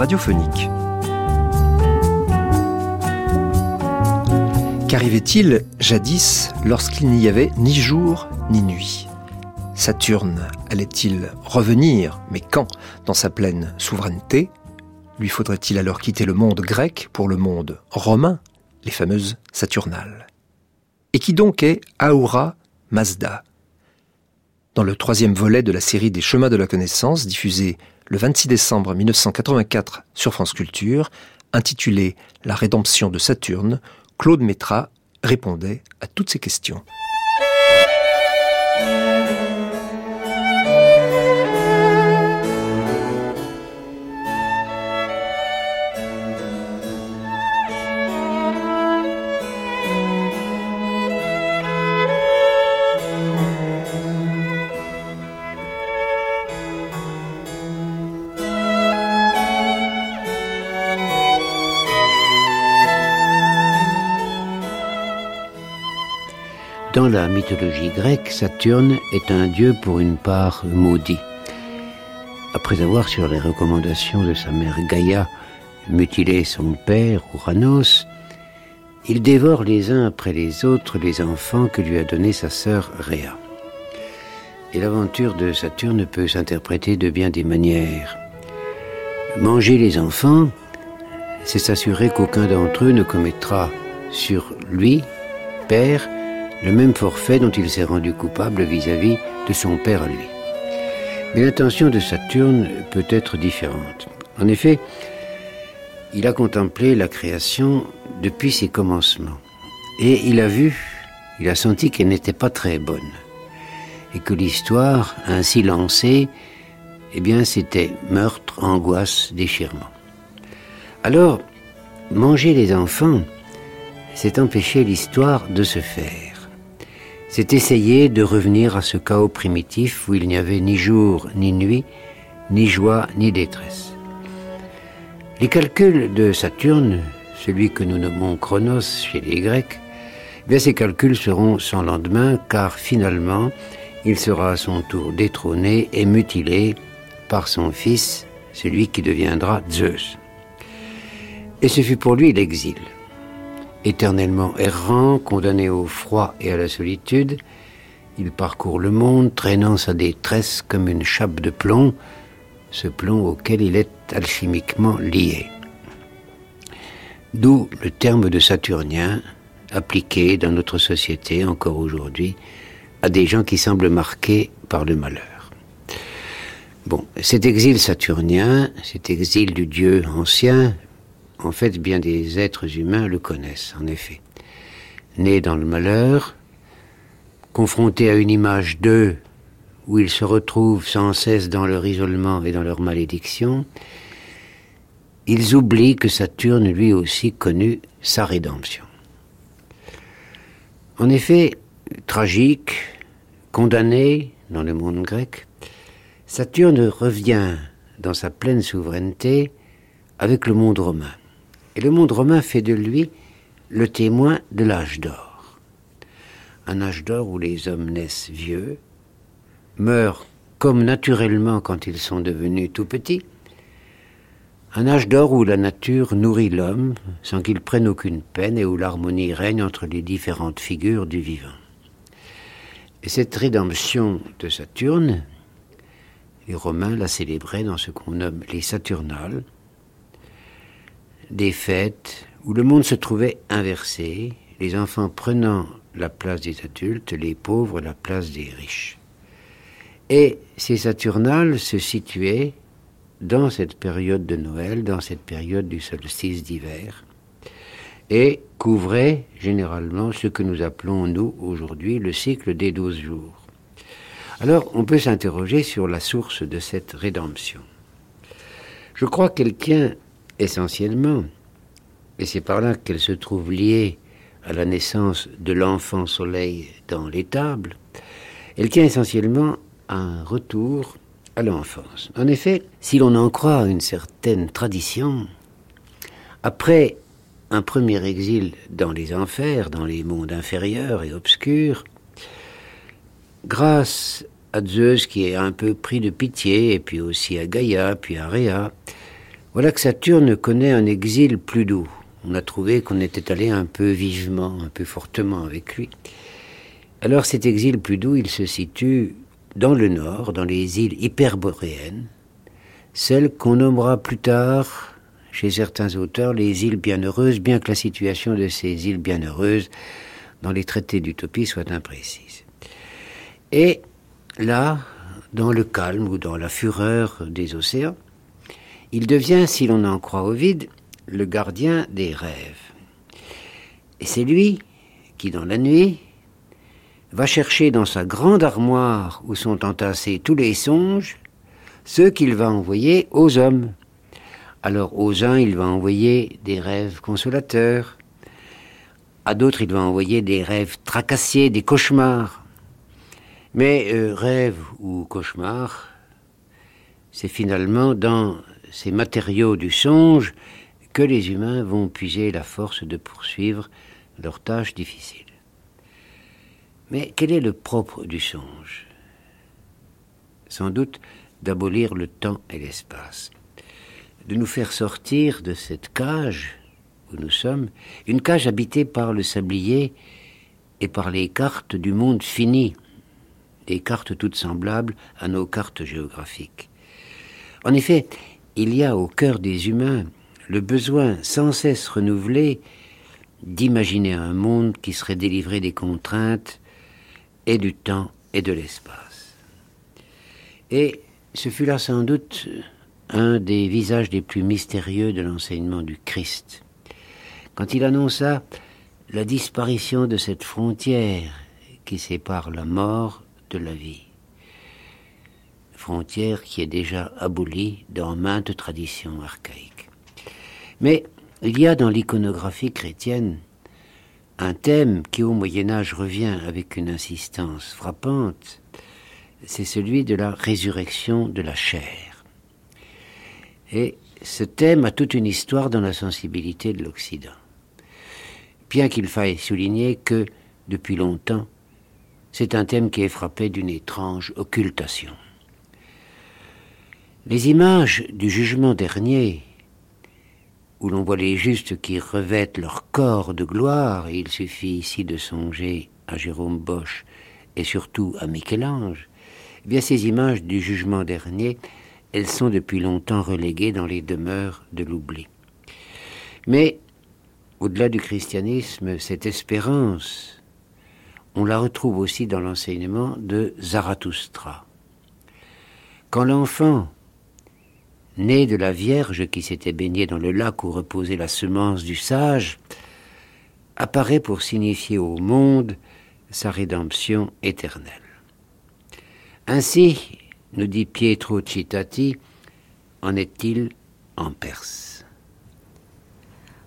radiophonique. Qu'arrivait-il jadis lorsqu'il n'y avait ni jour ni nuit? Saturne allait-il revenir, mais quand, dans sa pleine souveraineté? Lui faudrait-il alors quitter le monde grec pour le monde romain, les fameuses Saturnales? Et qui donc est Aura Mazda? Dans le troisième volet de la série des Chemins de la connaissance, diffusé le 26 décembre 1984 sur France Culture, intitulé La rédemption de Saturne, Claude Métra répondait à toutes ces questions. La mythologie grecque, Saturne est un dieu pour une part maudit. Après avoir, sur les recommandations de sa mère Gaïa, mutilé son père, Uranos, il dévore les uns après les autres les enfants que lui a donnés sa sœur Rhea. Et l'aventure de Saturne peut s'interpréter de bien des manières. Manger les enfants, c'est s'assurer qu'aucun d'entre eux ne commettra sur lui, père, le même forfait dont il s'est rendu coupable vis-à-vis de son père lui. Mais l'intention de Saturne peut être différente. En effet, il a contemplé la création depuis ses commencements. Et il a vu, il a senti qu'elle n'était pas très bonne. Et que l'histoire, ainsi lancée, eh bien, c'était meurtre, angoisse, déchirement. Alors, manger les enfants, c'est empêcher l'histoire de se faire c'est essayer de revenir à ce chaos primitif où il n'y avait ni jour ni nuit, ni joie ni détresse. Les calculs de Saturne, celui que nous nommons Chronos chez les Grecs, eh bien ces calculs seront sans lendemain car finalement il sera à son tour détrôné et mutilé par son fils, celui qui deviendra Zeus. Et ce fut pour lui l'exil éternellement errant, condamné au froid et à la solitude, il parcourt le monde, traînant sa détresse comme une chape de plomb, ce plomb auquel il est alchimiquement lié. D'où le terme de Saturnien, appliqué dans notre société encore aujourd'hui à des gens qui semblent marqués par le malheur. Bon, cet exil saturnien, cet exil du Dieu ancien, en fait, bien des êtres humains le connaissent, en effet. Nés dans le malheur, confrontés à une image d'eux où ils se retrouvent sans cesse dans leur isolement et dans leur malédiction, ils oublient que Saturne lui aussi connut sa rédemption. En effet, tragique, condamné dans le monde grec, Saturne revient dans sa pleine souveraineté avec le monde romain. Le monde romain fait de lui le témoin de l'âge d'or. Un âge d'or où les hommes naissent vieux, meurent comme naturellement quand ils sont devenus tout petits. Un âge d'or où la nature nourrit l'homme sans qu'il prenne aucune peine et où l'harmonie règne entre les différentes figures du vivant. Et cette rédemption de Saturne, les Romains la célébraient dans ce qu'on nomme les Saturnales, des fêtes où le monde se trouvait inversé, les enfants prenant la place des adultes, les pauvres la place des riches. Et ces Saturnales se situaient dans cette période de Noël, dans cette période du solstice d'hiver, et couvraient généralement ce que nous appelons, nous, aujourd'hui, le cycle des douze jours. Alors, on peut s'interroger sur la source de cette rédemption. Je crois qu'elle tient essentiellement, et c'est par là qu'elle se trouve liée à la naissance de l'enfant soleil dans l'étable, elle tient essentiellement à un retour à l'enfance. En effet, si l'on en croit une certaine tradition, après un premier exil dans les enfers, dans les mondes inférieurs et obscurs, grâce à Zeus qui est un peu pris de pitié, et puis aussi à Gaïa, puis à Rhea. Voilà que Saturne connaît un exil plus doux. On a trouvé qu'on était allé un peu vivement, un peu fortement avec lui. Alors cet exil plus doux, il se situe dans le nord, dans les îles hyperboréennes, celles qu'on nommera plus tard, chez certains auteurs, les îles bienheureuses, bien que la situation de ces îles bienheureuses dans les traités d'utopie soit imprécise. Et là, dans le calme ou dans la fureur des océans, il devient, si l'on en croit Ovide, le gardien des rêves. Et c'est lui qui, dans la nuit, va chercher dans sa grande armoire où sont entassés tous les songes, ceux qu'il va envoyer aux hommes. Alors aux uns, il va envoyer des rêves consolateurs, à d'autres, il va envoyer des rêves tracassiers, des cauchemars. Mais euh, rêve ou cauchemar, c'est finalement dans ces matériaux du songe que les humains vont puiser la force de poursuivre leurs tâches difficiles. Mais quel est le propre du songe? Sans doute d'abolir le temps et l'espace, de nous faire sortir de cette cage où nous sommes, une cage habitée par le sablier et par les cartes du monde fini, des cartes toutes semblables à nos cartes géographiques. En effet, il y a au cœur des humains le besoin sans cesse renouvelé d'imaginer un monde qui serait délivré des contraintes et du temps et de l'espace. Et ce fut là sans doute un des visages les plus mystérieux de l'enseignement du Christ quand il annonça la disparition de cette frontière qui sépare la mort de la vie. Frontière qui est déjà abolie dans maintes traditions archaïques. Mais il y a dans l'iconographie chrétienne un thème qui au Moyen Âge revient avec une insistance frappante, c'est celui de la résurrection de la chair. Et ce thème a toute une histoire dans la sensibilité de l'Occident bien qu'il faille souligner que, depuis longtemps, c'est un thème qui est frappé d'une étrange occultation. Les images du jugement dernier, où l'on voit les justes qui revêtent leur corps de gloire, il suffit ici de songer à Jérôme Bosch et surtout à Michel-Ange, eh bien ces images du jugement dernier, elles sont depuis longtemps reléguées dans les demeures de l'oubli. Mais au-delà du christianisme, cette espérance, on la retrouve aussi dans l'enseignement de Zarathustra. Quand l'enfant, né de la Vierge qui s'était baignée dans le lac où reposait la semence du sage, apparaît pour signifier au monde sa rédemption éternelle. Ainsi, nous dit Pietro Citati, en est-il en Perse?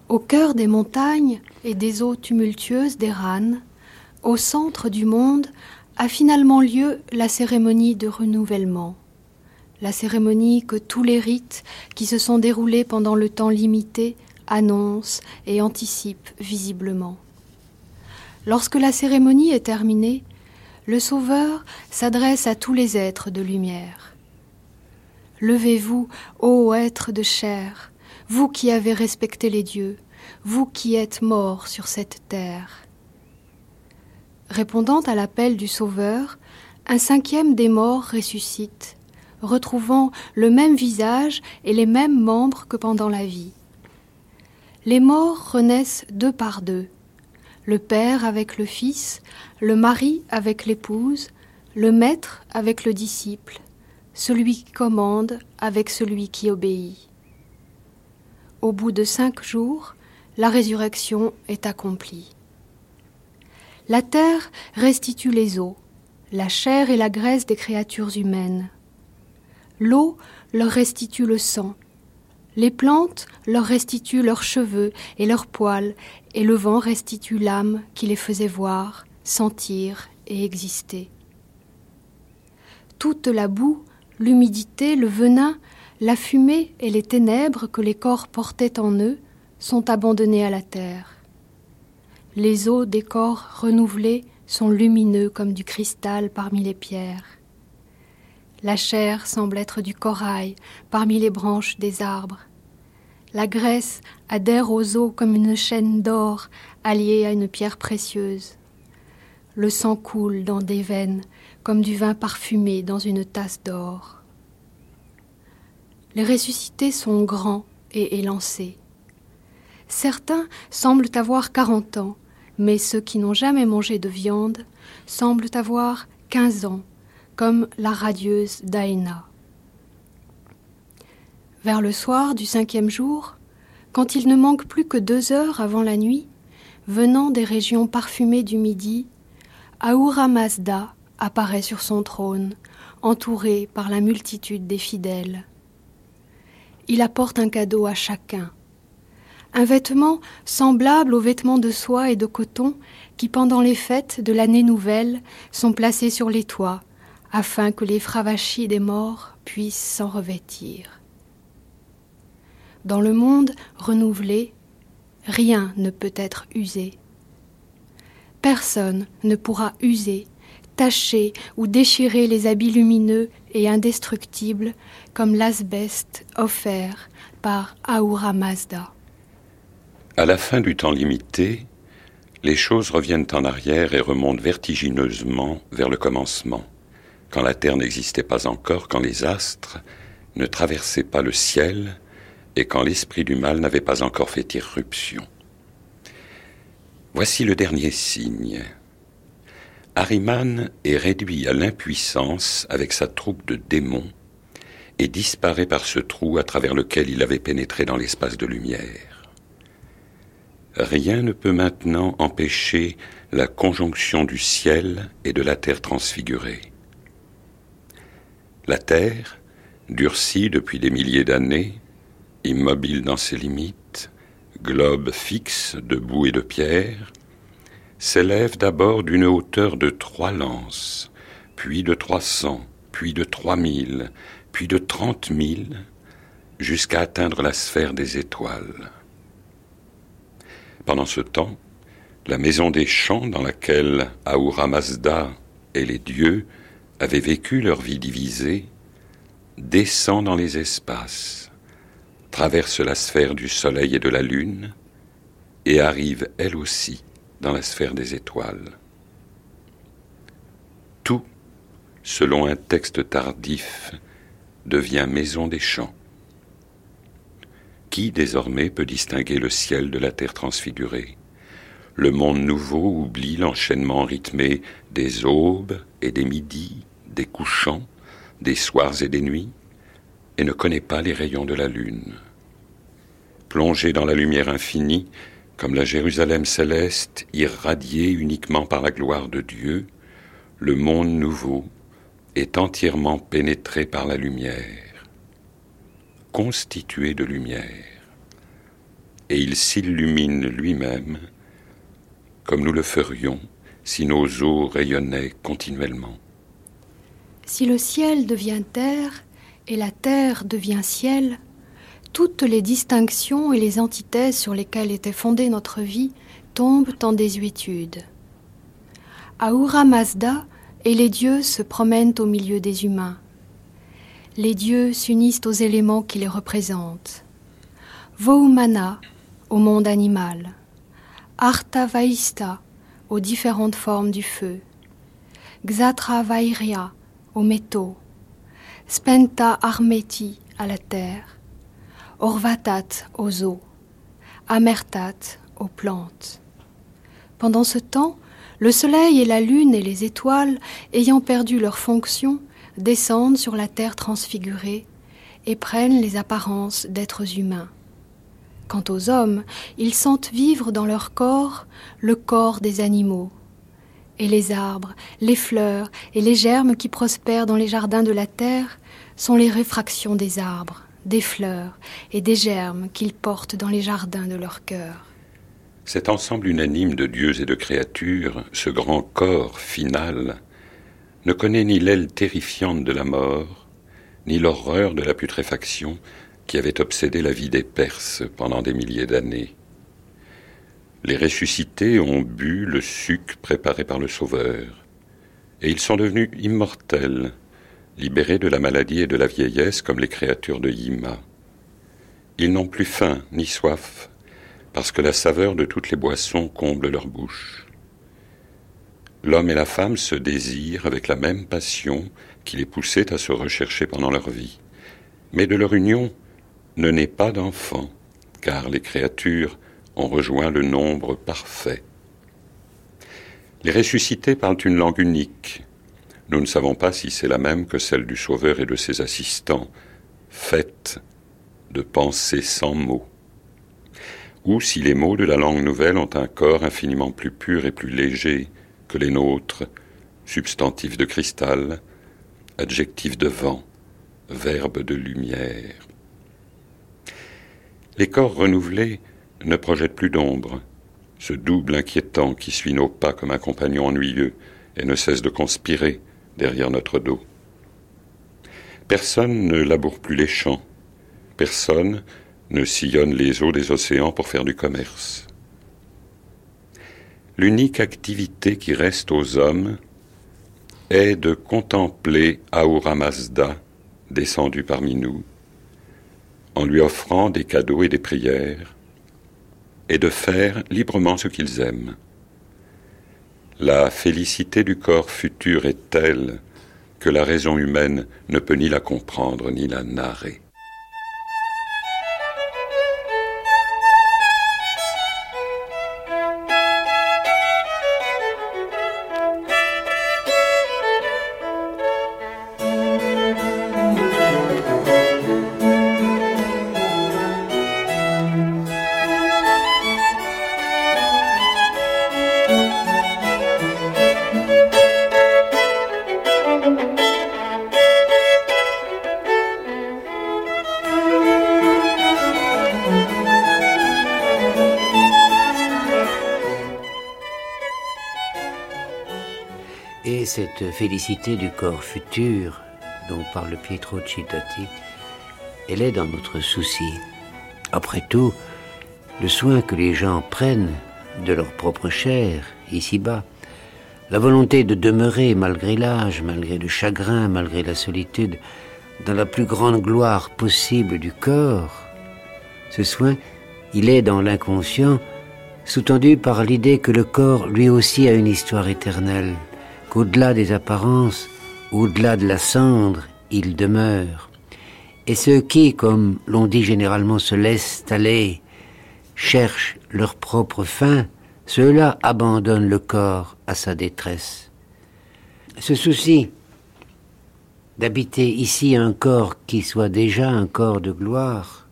Au cœur des montagnes et des eaux tumultueuses d'Eran, au centre du monde, a finalement lieu la cérémonie de renouvellement. La cérémonie que tous les rites qui se sont déroulés pendant le temps limité annoncent et anticipent visiblement. Lorsque la cérémonie est terminée, le Sauveur s'adresse à tous les êtres de lumière. Levez-vous, ô êtres de chair, vous qui avez respecté les dieux, vous qui êtes morts sur cette terre. Répondant à l'appel du Sauveur, un cinquième des morts ressuscite, retrouvant le même visage et les mêmes membres que pendant la vie. Les morts renaissent deux par deux, le Père avec le Fils, le mari avec l'épouse, le Maître avec le disciple, celui qui commande avec celui qui obéit. Au bout de cinq jours, la résurrection est accomplie. La terre restitue les eaux, la chair et la graisse des créatures humaines. L'eau leur restitue le sang. Les plantes leur restituent leurs cheveux et leurs poils, et le vent restitue l'âme qui les faisait voir, sentir et exister. Toute la boue, l'humidité, le venin, la fumée et les ténèbres que les corps portaient en eux sont abandonnés à la terre. Les os des corps renouvelés sont lumineux comme du cristal parmi les pierres. La chair semble être du corail parmi les branches des arbres. La graisse adhère aux os comme une chaîne d'or alliée à une pierre précieuse. Le sang coule dans des veines comme du vin parfumé dans une tasse d'or. Les ressuscités sont grands et élancés. Certains semblent avoir quarante ans, mais ceux qui n'ont jamais mangé de viande semblent avoir quinze ans, comme la radieuse Daena. Vers le soir du cinquième jour, quand il ne manque plus que deux heures avant la nuit, venant des régions parfumées du midi, Ahura Mazda apparaît sur son trône, entouré par la multitude des fidèles. Il apporte un cadeau à chacun. Un vêtement semblable aux vêtements de soie et de coton qui, pendant les fêtes de l'année nouvelle, sont placés sur les toits, afin que les fravachis des morts puissent s'en revêtir. Dans le monde renouvelé, rien ne peut être usé. Personne ne pourra user, tâcher ou déchirer les habits lumineux et indestructibles comme l'asbeste offert par Ahura Mazda. À la fin du temps limité, les choses reviennent en arrière et remontent vertigineusement vers le commencement, quand la Terre n'existait pas encore, quand les astres ne traversaient pas le ciel et quand l'esprit du mal n'avait pas encore fait irruption. Voici le dernier signe. Harriman est réduit à l'impuissance avec sa troupe de démons et disparaît par ce trou à travers lequel il avait pénétré dans l'espace de lumière. Rien ne peut maintenant empêcher la conjonction du ciel et de la terre transfigurée. La terre, durcie depuis des milliers d'années, immobile dans ses limites, globe fixe de boue et de pierre, s'élève d'abord d'une hauteur de trois lances, puis de trois cents, puis de trois mille, puis de trente mille, jusqu'à atteindre la sphère des étoiles. Pendant ce temps, la maison des champs dans laquelle Ahura Mazda et les dieux avaient vécu leur vie divisée descend dans les espaces traverse la sphère du Soleil et de la Lune et arrive elle aussi dans la sphère des étoiles. Tout, selon un texte tardif, devient maison des champs. Qui désormais peut distinguer le ciel de la terre transfigurée? Le monde nouveau oublie l'enchaînement rythmé des aubes et des midis, des couchants, des soirs et des nuits et ne connaît pas les rayons de la lune. Plongé dans la lumière infinie, comme la Jérusalem céleste irradiée uniquement par la gloire de Dieu, le monde nouveau est entièrement pénétré par la lumière, constitué de lumière, et il s'illumine lui-même comme nous le ferions si nos eaux rayonnaient continuellement. Si le ciel devient terre, et la terre devient ciel, toutes les distinctions et les antithèses sur lesquelles était fondée notre vie tombent en désuétude. Ahura Mazda et les dieux se promènent au milieu des humains. Les dieux s'unissent aux éléments qui les représentent. Vohumana au monde animal, Arta Vaista aux différentes formes du feu, Xatra Vairia aux métaux, Spenta Armeti à la terre, Orvatat aux eaux, Amertat aux plantes. Pendant ce temps, le soleil et la lune et les étoiles, ayant perdu leur fonction, descendent sur la terre transfigurée et prennent les apparences d'êtres humains. Quant aux hommes, ils sentent vivre dans leur corps le corps des animaux, et les arbres, les fleurs et les germes qui prospèrent dans les jardins de la terre sont les réfractions des arbres, des fleurs et des germes qu'ils portent dans les jardins de leur cœur. Cet ensemble unanime de dieux et de créatures, ce grand corps final, ne connaît ni l'aile terrifiante de la mort, ni l'horreur de la putréfaction qui avait obsédé la vie des Perses pendant des milliers d'années. Les ressuscités ont bu le suc préparé par le Sauveur, et ils sont devenus immortels, libérés de la maladie et de la vieillesse comme les créatures de Yima. Ils n'ont plus faim ni soif, parce que la saveur de toutes les boissons comble leur bouche. L'homme et la femme se désirent avec la même passion qui les poussait à se rechercher pendant leur vie. Mais de leur union ne naît pas d'enfant, car les créatures ont rejoint le nombre parfait. Les ressuscités parlent une langue unique. Nous ne savons pas si c'est la même que celle du Sauveur et de ses assistants, faite de pensées sans mots, ou si les mots de la langue nouvelle ont un corps infiniment plus pur et plus léger que les nôtres, substantifs de cristal, adjectifs de vent, verbes de lumière. Les corps renouvelés ne projettent plus d'ombre, ce double inquiétant qui suit nos pas comme un compagnon ennuyeux et ne cesse de conspirer derrière notre dos. Personne ne laboure plus les champs, personne ne sillonne les eaux des océans pour faire du commerce. L'unique activité qui reste aux hommes est de contempler Ahura Mazda descendu parmi nous, en lui offrant des cadeaux et des prières, et de faire librement ce qu'ils aiment. La félicité du corps futur est telle que la raison humaine ne peut ni la comprendre ni la narrer. Félicité du corps futur dont parle Pietro Cittati, elle est dans notre souci. Après tout, le soin que les gens prennent de leur propre chair, ici-bas, la volonté de demeurer malgré l'âge, malgré le chagrin, malgré la solitude, dans la plus grande gloire possible du corps, ce soin, il est dans l'inconscient, sous-tendu par l'idée que le corps lui aussi a une histoire éternelle, qu'au-delà des apparences, au-delà de la cendre, il demeure. Et ceux qui, comme l'on dit généralement, se laissent aller, cherchent leur propre fin, ceux-là abandonnent le corps à sa détresse. Ce souci d'habiter ici un corps qui soit déjà un corps de gloire,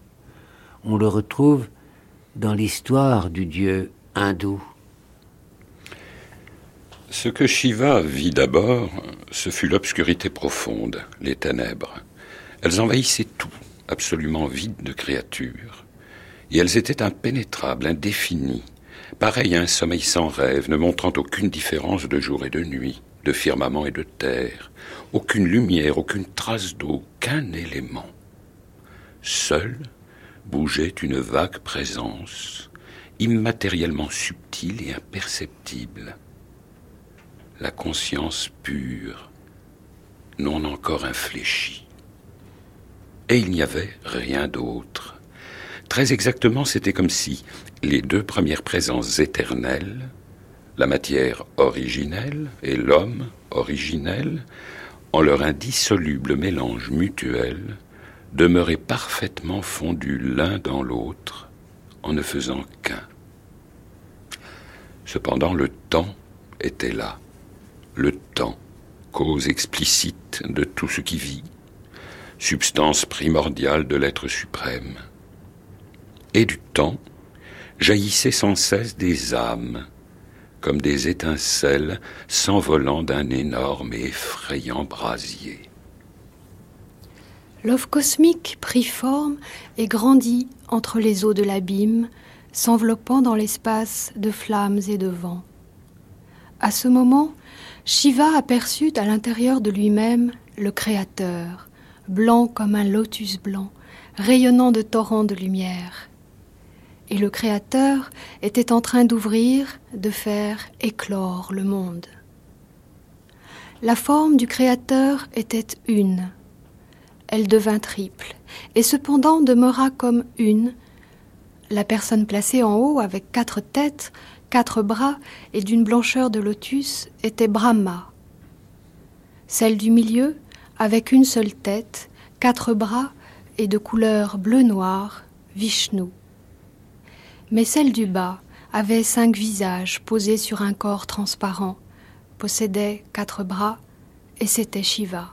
on le retrouve dans l'histoire du dieu hindou. Ce que Shiva vit d'abord, ce fut l'obscurité profonde, les ténèbres. Elles envahissaient tout, absolument vide de créatures. Et elles étaient impénétrables, indéfinies, pareilles à un sommeil sans rêve, ne montrant aucune différence de jour et de nuit, de firmament et de terre, aucune lumière, aucune trace d'eau, qu'un élément. Seule bougeait une vague présence, immatériellement subtile et imperceptible la conscience pure, non encore infléchie. Et il n'y avait rien d'autre. Très exactement, c'était comme si les deux premières présences éternelles, la matière originelle et l'homme originel, en leur indissoluble mélange mutuel, demeuraient parfaitement fondus l'un dans l'autre, en ne faisant qu'un. Cependant, le temps était là le temps, cause explicite de tout ce qui vit, substance primordiale de l'être suprême. Et du temps jaillissaient sans cesse des âmes, comme des étincelles s'envolant d'un énorme et effrayant brasier. L'œuf cosmique prit forme et grandit entre les eaux de l'abîme, s'enveloppant dans l'espace de flammes et de vents. À ce moment, Shiva aperçut à l'intérieur de lui-même le Créateur, blanc comme un lotus blanc, rayonnant de torrents de lumière. Et le Créateur était en train d'ouvrir, de faire éclore le monde. La forme du Créateur était une. Elle devint triple, et cependant demeura comme une. La personne placée en haut avec quatre têtes, quatre bras et d'une blancheur de lotus était Brahma. Celle du milieu, avec une seule tête, quatre bras et de couleur bleu-noir, Vishnu. Mais celle du bas avait cinq visages posés sur un corps transparent, possédait quatre bras, et c'était Shiva.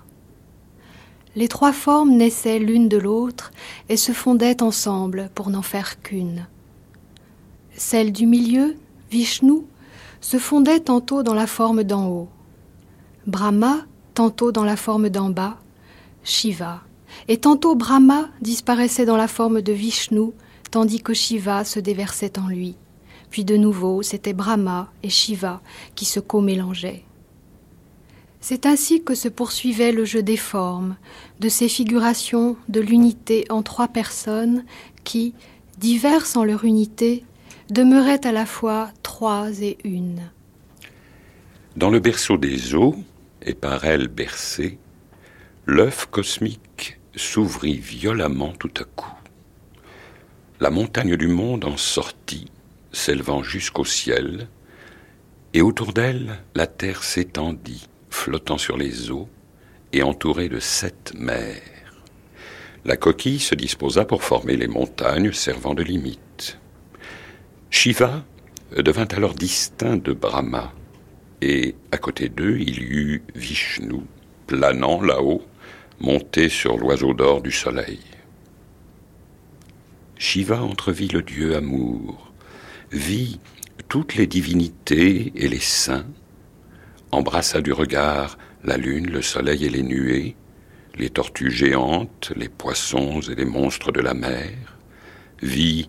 Les trois formes naissaient l'une de l'autre et se fondaient ensemble pour n'en faire qu'une. Celle du milieu, Vishnu, se fondait tantôt dans la forme d'en haut, Brahma tantôt dans la forme d'en bas, Shiva, et tantôt Brahma disparaissait dans la forme de Vishnu, tandis que Shiva se déversait en lui. Puis de nouveau, c'était Brahma et Shiva qui se co-mélangeaient. C'est ainsi que se poursuivait le jeu des formes, de ces figurations de l'unité en trois personnes qui, diverses en leur unité, demeuraient à la fois trois et une. Dans le berceau des eaux, et par elles bercé, l'œuf cosmique s'ouvrit violemment tout à coup. La montagne du monde en sortit, s'élevant jusqu'au ciel, et autour d'elle la terre s'étendit, flottant sur les eaux et entourée de sept mers. La coquille se disposa pour former les montagnes servant de limite. Shiva devint alors distinct de Brahma, et à côté d'eux il y eut Vishnu, planant là-haut, monté sur l'oiseau d'or du soleil. Shiva entrevit le dieu amour, vit toutes les divinités et les saints, embrassa du regard la lune, le soleil et les nuées, les tortues géantes, les poissons et les monstres de la mer, vit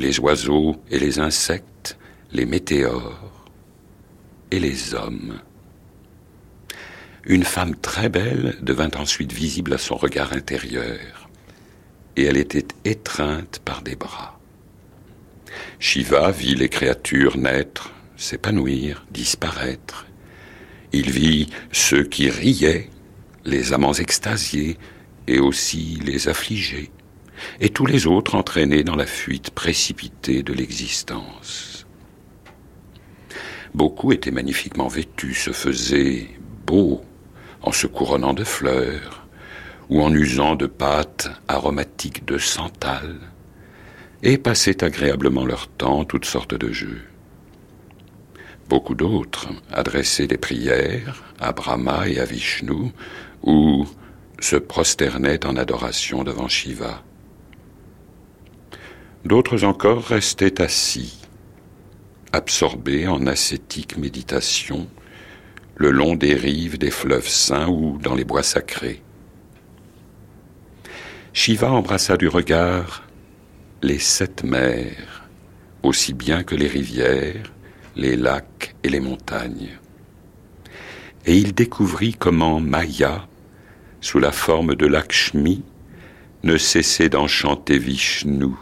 les oiseaux et les insectes, les météores et les hommes. Une femme très belle devint ensuite visible à son regard intérieur, et elle était étreinte par des bras. Shiva vit les créatures naître, s'épanouir, disparaître. Il vit ceux qui riaient, les amants extasiés, et aussi les affligés, et tous les autres entraînés dans la fuite précipitée de l'existence. Beaucoup étaient magnifiquement vêtus, se faisaient beaux en se couronnant de fleurs, ou en usant de pâtes aromatiques de santal, et passaient agréablement leur temps toutes sortes de jeux. Beaucoup d'autres adressaient des prières à Brahma et à Vishnu, ou se prosternaient en adoration devant Shiva. D'autres encore restaient assis, absorbés en ascétique méditation, le long des rives des fleuves saints ou dans les bois sacrés. Shiva embrassa du regard les sept mers, aussi bien que les rivières, les lacs et les montagnes. Et il découvrit comment Maya, sous la forme de Lakshmi, ne cessait d'enchanter Vishnu,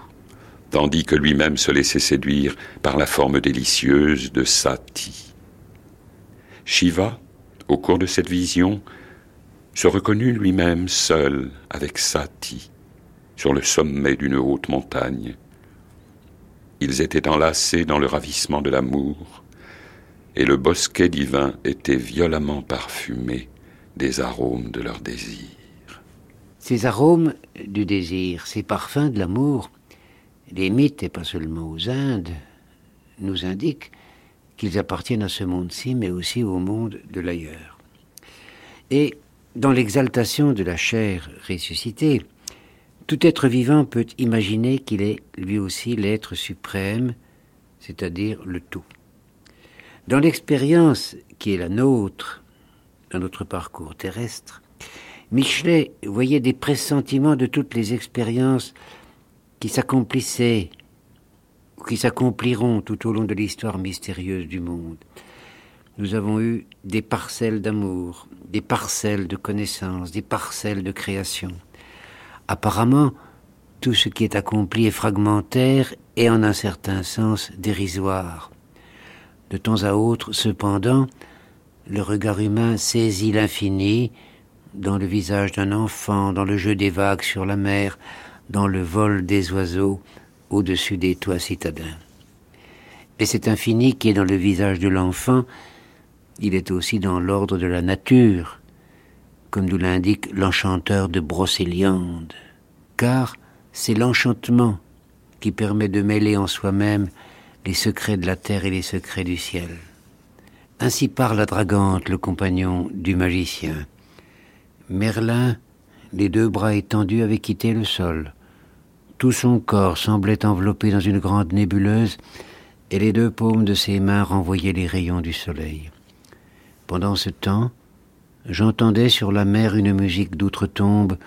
tandis que lui-même se laissait séduire par la forme délicieuse de Sati. Shiva, au cours de cette vision, se reconnut lui-même seul avec Sati sur le sommet d'une haute montagne. Ils étaient enlacés dans le ravissement de l'amour, et le bosquet divin était violemment parfumé des arômes de leur désir. Ces arômes du désir, ces parfums de l'amour, les mythes, et pas seulement aux Indes, nous indiquent qu'ils appartiennent à ce monde-ci, mais aussi au monde de l'ailleurs. Et dans l'exaltation de la chair ressuscitée, tout être vivant peut imaginer qu'il est lui aussi l'être suprême, c'est-à-dire le tout. Dans l'expérience qui est la nôtre, dans notre parcours terrestre, Michelet voyait des pressentiments de toutes les expériences qui s'accomplissaient ou qui s'accompliront tout au long de l'histoire mystérieuse du monde. Nous avons eu des parcelles d'amour, des parcelles de connaissances, des parcelles de création. Apparemment, tout ce qui est accompli est fragmentaire et en un certain sens dérisoire. De temps à autre, cependant, le regard humain saisit l'infini dans le visage d'un enfant, dans le jeu des vagues sur la mer, dans le vol des oiseaux au-dessus des toits citadins. Et cet infini qui est dans le visage de l'enfant, il est aussi dans l'ordre de la nature, comme nous l'indique l'enchanteur de Brocéliande, car c'est l'enchantement qui permet de mêler en soi-même les secrets de la terre et les secrets du ciel. Ainsi parle la dragante, le compagnon du magicien. Merlin, les deux bras étendus, avait quitté le sol. Tout son corps semblait enveloppé dans une grande nébuleuse, et les deux paumes de ses mains renvoyaient les rayons du soleil. Pendant ce temps, j'entendais sur la mer une musique d'outre-tombe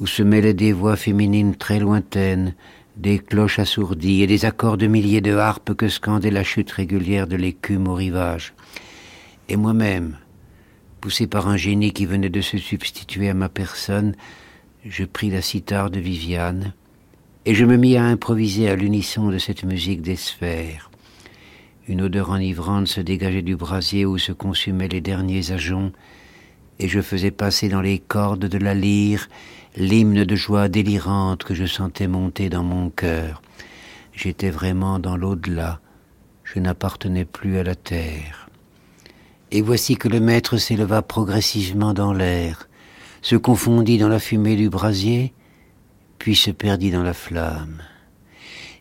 où se mêlaient des voix féminines très lointaines, des cloches assourdies et des accords de milliers de harpes que scandait la chute régulière de l'écume au rivage. Et moi-même, poussé par un génie qui venait de se substituer à ma personne, je pris la cithare de Viviane, et je me mis à improviser à l'unisson de cette musique des sphères. Une odeur enivrante se dégageait du brasier où se consumaient les derniers ajoncs, et je faisais passer dans les cordes de la lyre l'hymne de joie délirante que je sentais monter dans mon cœur. J'étais vraiment dans l'au-delà, je n'appartenais plus à la terre. Et voici que le maître s'éleva progressivement dans l'air, se confondit dans la fumée du brasier, puis se perdit dans la flamme.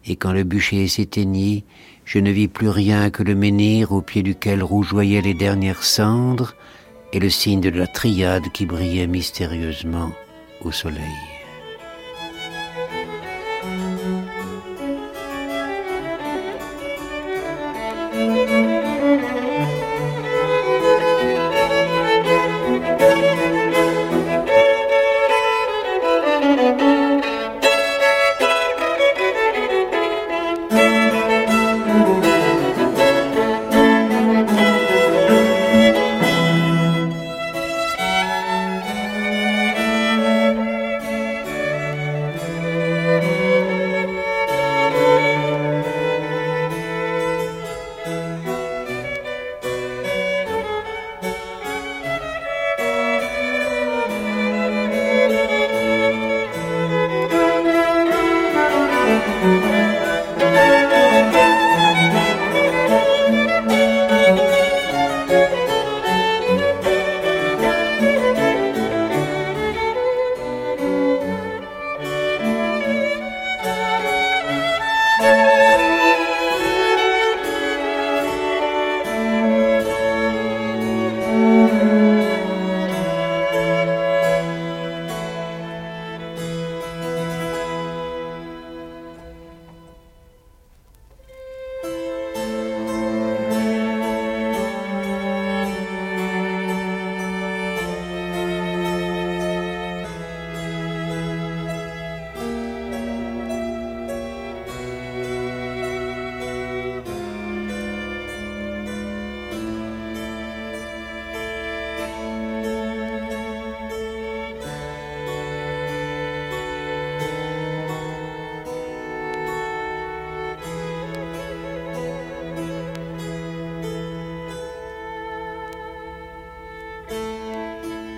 Et quand le bûcher s'éteignit, je ne vis plus rien que le menhir au pied duquel rougeoyaient les dernières cendres et le signe de la triade qui brillait mystérieusement au soleil.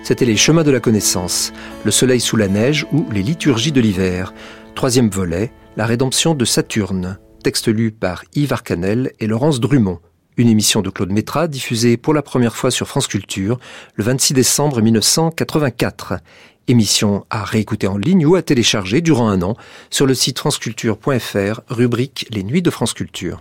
C'était les chemins de la connaissance, le soleil sous la neige ou les liturgies de l'hiver. Troisième volet, la rédemption de Saturne, texte lu par Yves Arcanel et Laurence Drummond. Une émission de Claude Métra diffusée pour la première fois sur France Culture le 26 décembre 1984. Émission à réécouter en ligne ou à télécharger durant un an sur le site franceculture.fr, rubrique Les Nuits de France Culture.